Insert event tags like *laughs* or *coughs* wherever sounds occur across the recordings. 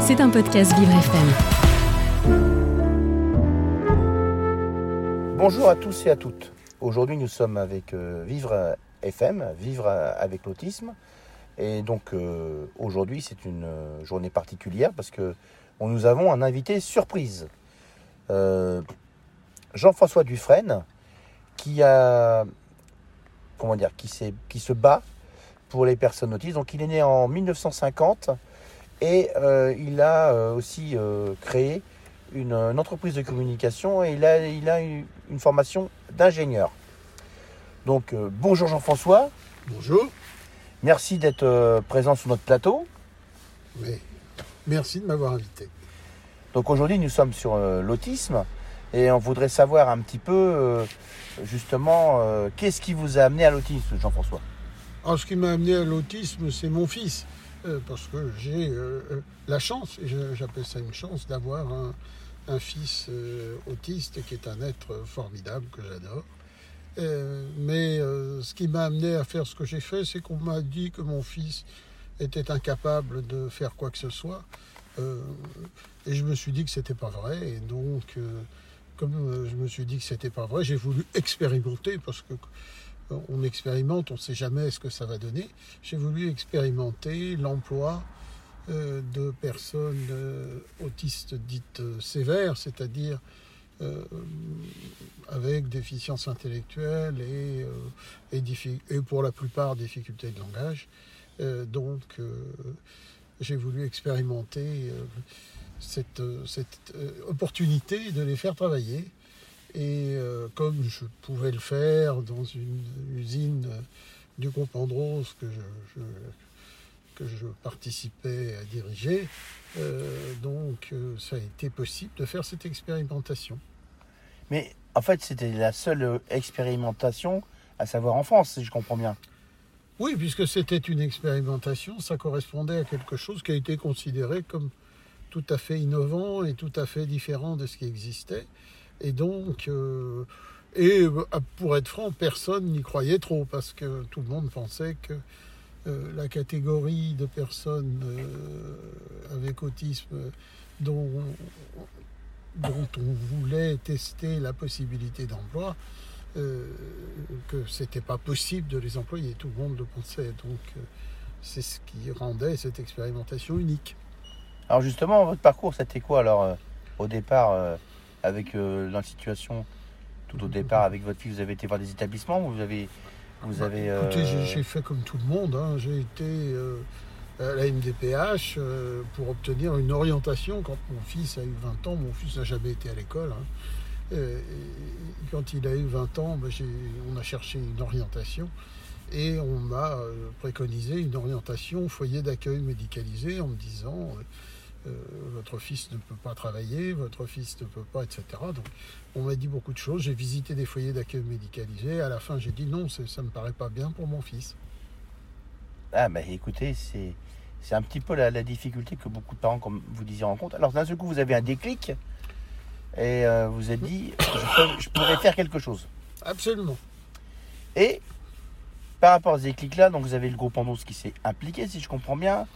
C'est un podcast Vivre FM. Bonjour à tous et à toutes. Aujourd'hui, nous sommes avec euh, Vivre FM, Vivre avec l'autisme. Et donc, euh, aujourd'hui, c'est une euh, journée particulière parce que nous avons un invité surprise. Jean-François Dufresne, qui a, qui se bat pour les personnes autistes. Donc, il est né en 1950 et il a aussi créé une, entreprise de communication et il a, il a une, une formation d'ingénieur. Donc, bonjour Jean-François. Bonjour. Merci d'être euh, présent sur notre plateau. Oui, merci de m'avoir invité. Donc aujourd'hui, nous sommes sur euh, l'autisme et on voudrait savoir un petit peu, euh, justement, qu'est-ce qui vous a amené à l'autisme, Jean-François? Alors, ce qui m'a amené à l'autisme, c'est mon fils. Parce que j'ai la chance, et j'appelle ça une chance, d'avoir un fils autiste qui est un être formidable que j'adore. Euh, mais euh, ce qui m'a amené à faire ce que j'ai fait, c'est qu'on m'a dit que mon fils était incapable de faire quoi que ce soit. Euh, et je me suis dit que c'était pas vrai. Et donc, comme je me suis dit que c'était pas vrai, j'ai voulu expérimenter parce que on expérimente, on ne sait jamais ce que ça va donner. J'ai voulu expérimenter l'emploi de personnes autistes dites sévères, c'est-à-dire euh, avec déficience intellectuelle et, euh, pour la plupart difficultés de langage. Euh, donc j'ai voulu expérimenter cette opportunité de les faire travailler. Et comme je pouvais le faire dans une usine du groupe Andros que je, que je participais à diriger, donc ça a été possible de faire cette expérimentation. Mais en fait, c'était la seule euh, expérimentation, à savoir en France, si je comprends bien. Oui, puisque c'était une expérimentation, ça correspondait à quelque chose qui a été considéré comme tout à fait innovant et tout à fait différent de ce qui existait. Et donc, euh, et euh, pour être franc, personne n'y croyait trop parce que tout le monde pensait que la catégorie de personnes avec autisme dont dont on voulait tester la possibilité d'emploi, euh, que c'était pas possible de les employer. Tout le monde le pensait. Donc euh, c'est ce qui rendait cette expérimentation unique. Alors justement, votre parcours, c'était quoi alors euh, au départ euh, avec la situation tout au départ avec votre fille, vous avez été voir des établissements vous avez, vous bah, avez. Écoutez, j'ai fait comme tout le monde. Hein. J'ai été à la MDPH euh, pour obtenir une orientation. Quand mon fils a eu 20 ans, mon fils n'a jamais été à l'école. Hein. Euh, quand il a eu 20 ans, ben, on a cherché une orientation et on m'a euh, préconisé une orientation au foyer d'accueil médicalisé en me disant votre fils ne peut pas travailler, votre fils ne peut pas, etc. Donc on m'a dit beaucoup de choses. J'ai visité des foyers d'accueil médicalisés. À la fin, j'ai dit non, ça ne me paraît pas bien pour mon fils. Ah, ben écoutez, c'est c'est un petit peu la, difficulté que beaucoup de parents, comme vous disiez, rencontrent. Alors d'un seul coup, vous avez un déclic et euh, vous avez dit, je, pourrais faire quelque chose. Absolument. Et par rapport à ce déclic-là, donc vous avez le groupe Andos qui s'est impliqué, si je comprends bien,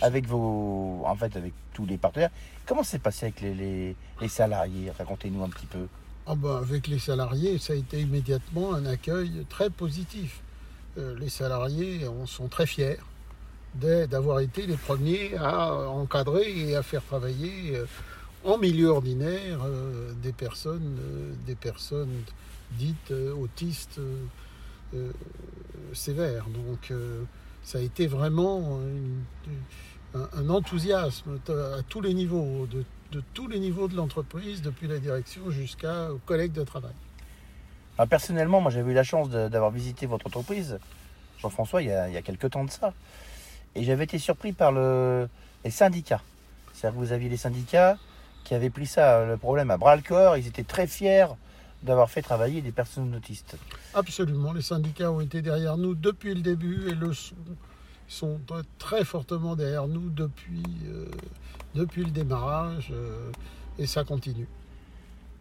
avec vos, en fait, avec tous les partenaires. Comment s'est passé avec les, salariés? Racontez-nous un petit peu. Ah ben, avec les salariés, ça a été immédiatement un accueil très positif. Euh, les salariés sont très fiers d'avoir été les premiers à encadrer et à faire travailler euh, en milieu ordinaire euh, des personnes, des personnes dites autistes sévères. Donc ça a été vraiment un, enthousiasme à tous les niveaux, de, tous les niveaux de l'entreprise, depuis la direction jusqu'aux collègues de travail. Personnellement, moi j'avais eu la chance d'avoir visité votre entreprise, Jean-François, il, y a quelques temps de ça. Et j'avais été surpris par le, les syndicats. C'est-à-dire que vous aviez les syndicats qui avaient pris ça, le problème, à bras le corps. Ils étaient très fiers d'avoir fait travailler des personnes autistes. Absolument. Les syndicats ont été derrière nous depuis le début et le sont, très fortement derrière nous depuis, euh, depuis le démarrage. Euh, et ça continue.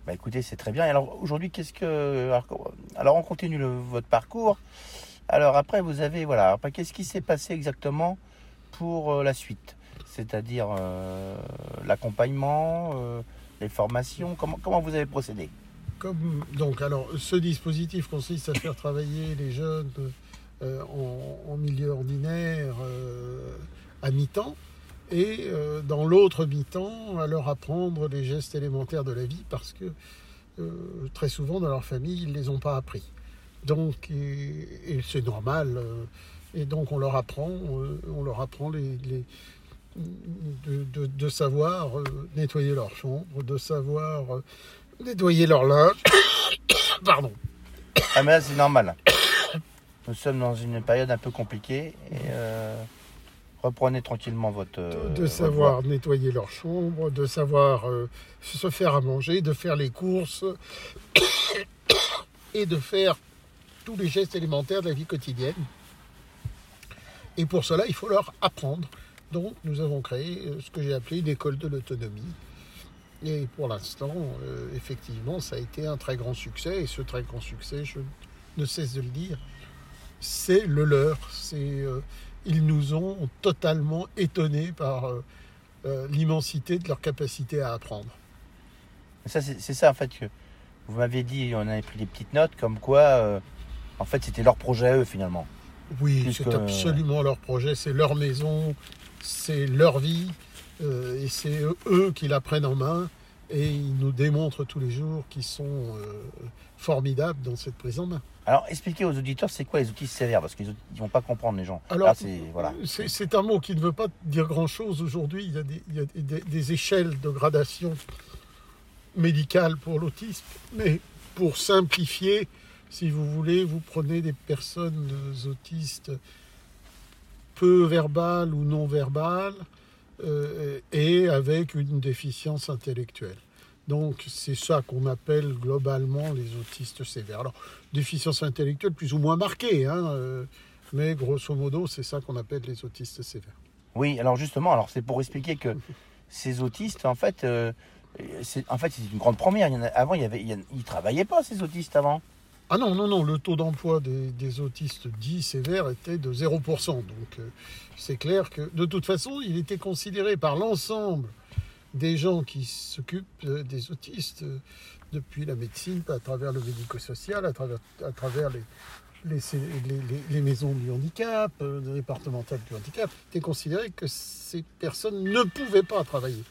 Bah écoutez, c'est très bien. Alors aujourd'hui, qu'est-ce que. Alors, on continue le, votre parcours. Alors après, vous avez, voilà, après, qu'est-ce qui s'est passé exactement pour euh, la suite? C'est-à-dire l'accompagnement, les formations, comment, comment vous avez procédé? Donc, alors, ce dispositif consiste à faire travailler les jeunes euh, en, milieu ordinaire euh, à mi-temps et euh, dans l'autre mi-temps à leur apprendre les gestes élémentaires de la vie parce que très souvent dans leur famille ils ne les ont pas appris. Donc, et, c'est normal. et donc on leur apprend, on leur apprend les, de, savoir nettoyer leur chambre, de savoir nettoyer leur linge. *coughs* Pardon. Ah mais là c'est normal. Nous sommes dans une période un peu compliquée et euh, reprenez tranquillement votre... euh, de savoir nettoyer leur chambre, de savoir euh, se faire à manger, de faire les courses *coughs* et de faire tous les gestes élémentaires de la vie quotidienne. Et pour cela, il faut leur apprendre. Donc, nous avons créé euh, ce que j'ai appelé une école de l'autonomie. Et pour l'instant, euh, effectivement, ça a été un très grand succès. Et ce très grand succès, je ne cesse de le dire, c'est le leur. C'est, euh, ils nous ont totalement étonnés par euh, l'immensité de leur capacité à apprendre. Ça, c'est c'est ça en fait que vous m'aviez dit, on avait pris des petites notes comme quoi, en fait, c'était leur projet à eux finalement. Oui, c'est absolument leur projet, c'est leur maison, c'est leur vie, et c'est eux qui la prennent en main, et ils nous démontrent tous les jours qu'ils sont euh, formidables dans cette prise en main. Alors, expliquez aux auditeurs, c'est quoi les outils sévères? Parce qu'ils ne vont pas comprendre les gens. Alors, c'est voilà. Un mot qui ne veut pas dire grand-chose aujourd'hui. Il y a, des, il y a des- des échelles de gradation médicale pour l'autisme, mais pour simplifier, si vous voulez, vous prenez des personnes autistes peu verbales ou non verbales euh, et avec une déficience intellectuelle. Donc c'est ça qu'on appelle globalement les autistes sévères. Alors déficience intellectuelle plus ou moins marquée, hein, euh, mais grosso modo c'est ça qu'on appelle les autistes sévères. Oui, alors justement, alors c'est pour expliquer que *laughs* ces autistes, en fait, euh, c'est en fait une grande première. Il y en a- avant, il y avait, il y en- ils travaillaient pas ces autistes avant. Ah non, non, non, le taux d'emploi des, autistes dits sévères était de 0%. Donc euh, c'est clair que de toute façon, il était considéré par l'ensemble des gens qui s'occupent euh, des autistes euh, depuis la médecine, à travers le médico-social, à travers, les, maisons du handicap, euh, les départementales du handicap, était considéré que ces personnes ne pouvaient pas travailler.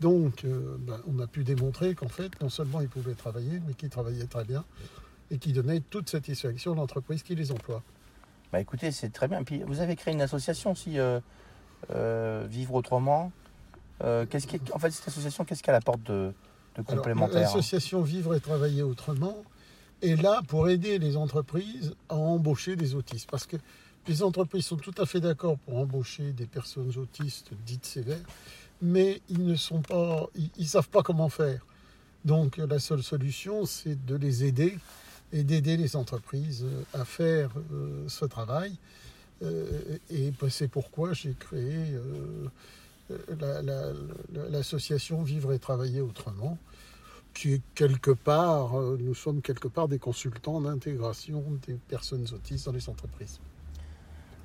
Donc, ben, on a pu démontrer qu'en fait, non seulement ils pouvaient travailler, mais qu'ils travaillaient très bien et qui donnaient toute satisfaction à l'entreprise qui les emploie. Bah écoutez, c'est très bien. Puis vous avez créé une association aussi, euh, euh, Vivre autrement. Euh, qu'est-ce qui, en fait, cette association, qu'est-ce qu'elle apporte de, complémentaire L'association Vivre et Travailler Autrement est là pour aider les entreprises à embaucher des autistes. Parce que les entreprises sont tout à fait d'accord pour embaucher des personnes autistes dites sévères, mais ils ne sont pas, ils, ils savent pas comment faire. Donc la seule solution, c'est de les aider et d'aider les entreprises euh, à faire euh, ce travail. Euh, et ben, c'est pourquoi j'ai créé la- la- la- l'association Vivre et Travailler Autrement, qui est quelque part, nous sommes quelque part des consultants d'intégration des personnes autistes dans les entreprises.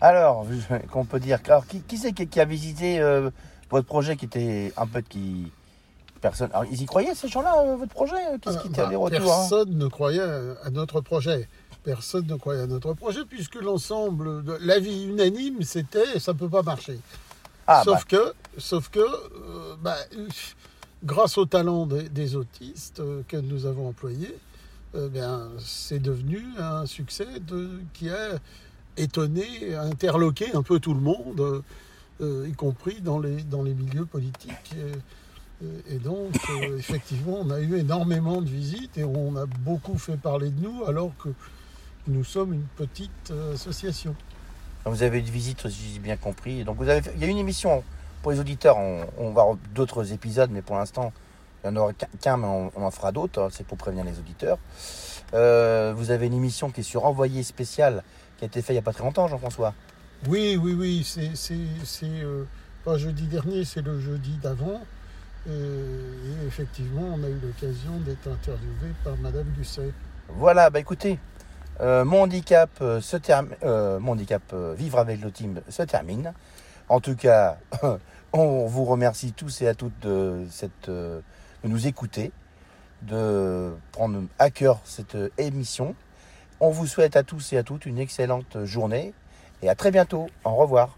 Alors, *laughs* qu'on peut dire. Alors, qui, c'est qui, a visité votre projet qui était un peu qui personne. Alors, ils y croyaient ces gens-là, euh, votre projet Qu'est-ce qui Euh, était bah, les retours hein Personne ne croyait à, notre projet. Personne ne croyait à notre projet puisque l'ensemble, l'avis unanime, c'était ça ne peut pas marcher. Ah, sauf bah, que, sauf que, euh, bah, euh, grâce au talent des, des autistes euh, que nous avons employés, euh, bien, c'est devenu un succès de, qui a étonné, interloqué un peu tout le monde, euh, euh, y compris dans les, dans les milieux politiques. Et, et donc, euh, *laughs* effectivement, on a eu énormément de visites et on a beaucoup fait parler de nous alors que nous sommes une petite euh, association. vous avez eu une visite, si j'ai bien compris. Donc, vous avez fait- il y a une émission pour les auditeurs. On, on va avoir d'autres épisodes, mais pour l'instant, il n'y en aura qu'un- mais on, on en fera d'autres. C'est pour prévenir les auditeurs. Euh, vous avez une émission qui est sur Envoyé spécial, qui a été faite il n'y a pas très longtemps, Jean-François. Oui, oui, oui, c'est, euh, pas jeudi dernier, c'est le jeudi d'avant. Euh, et effectivement, on a eu l'occasion d'être interviewé par Madame Gusset. Voilà, bah écoutez, euh, mon handicap euh, se mon handicap euh, vivre avec team se termine. En tout cas, *laughs* On vous remercie tous et à toutes de, cette, de nous écouter, de prendre à cœur cette émission. On vous souhaite à tous et à toutes une excellente journée et à très bientôt. Au revoir.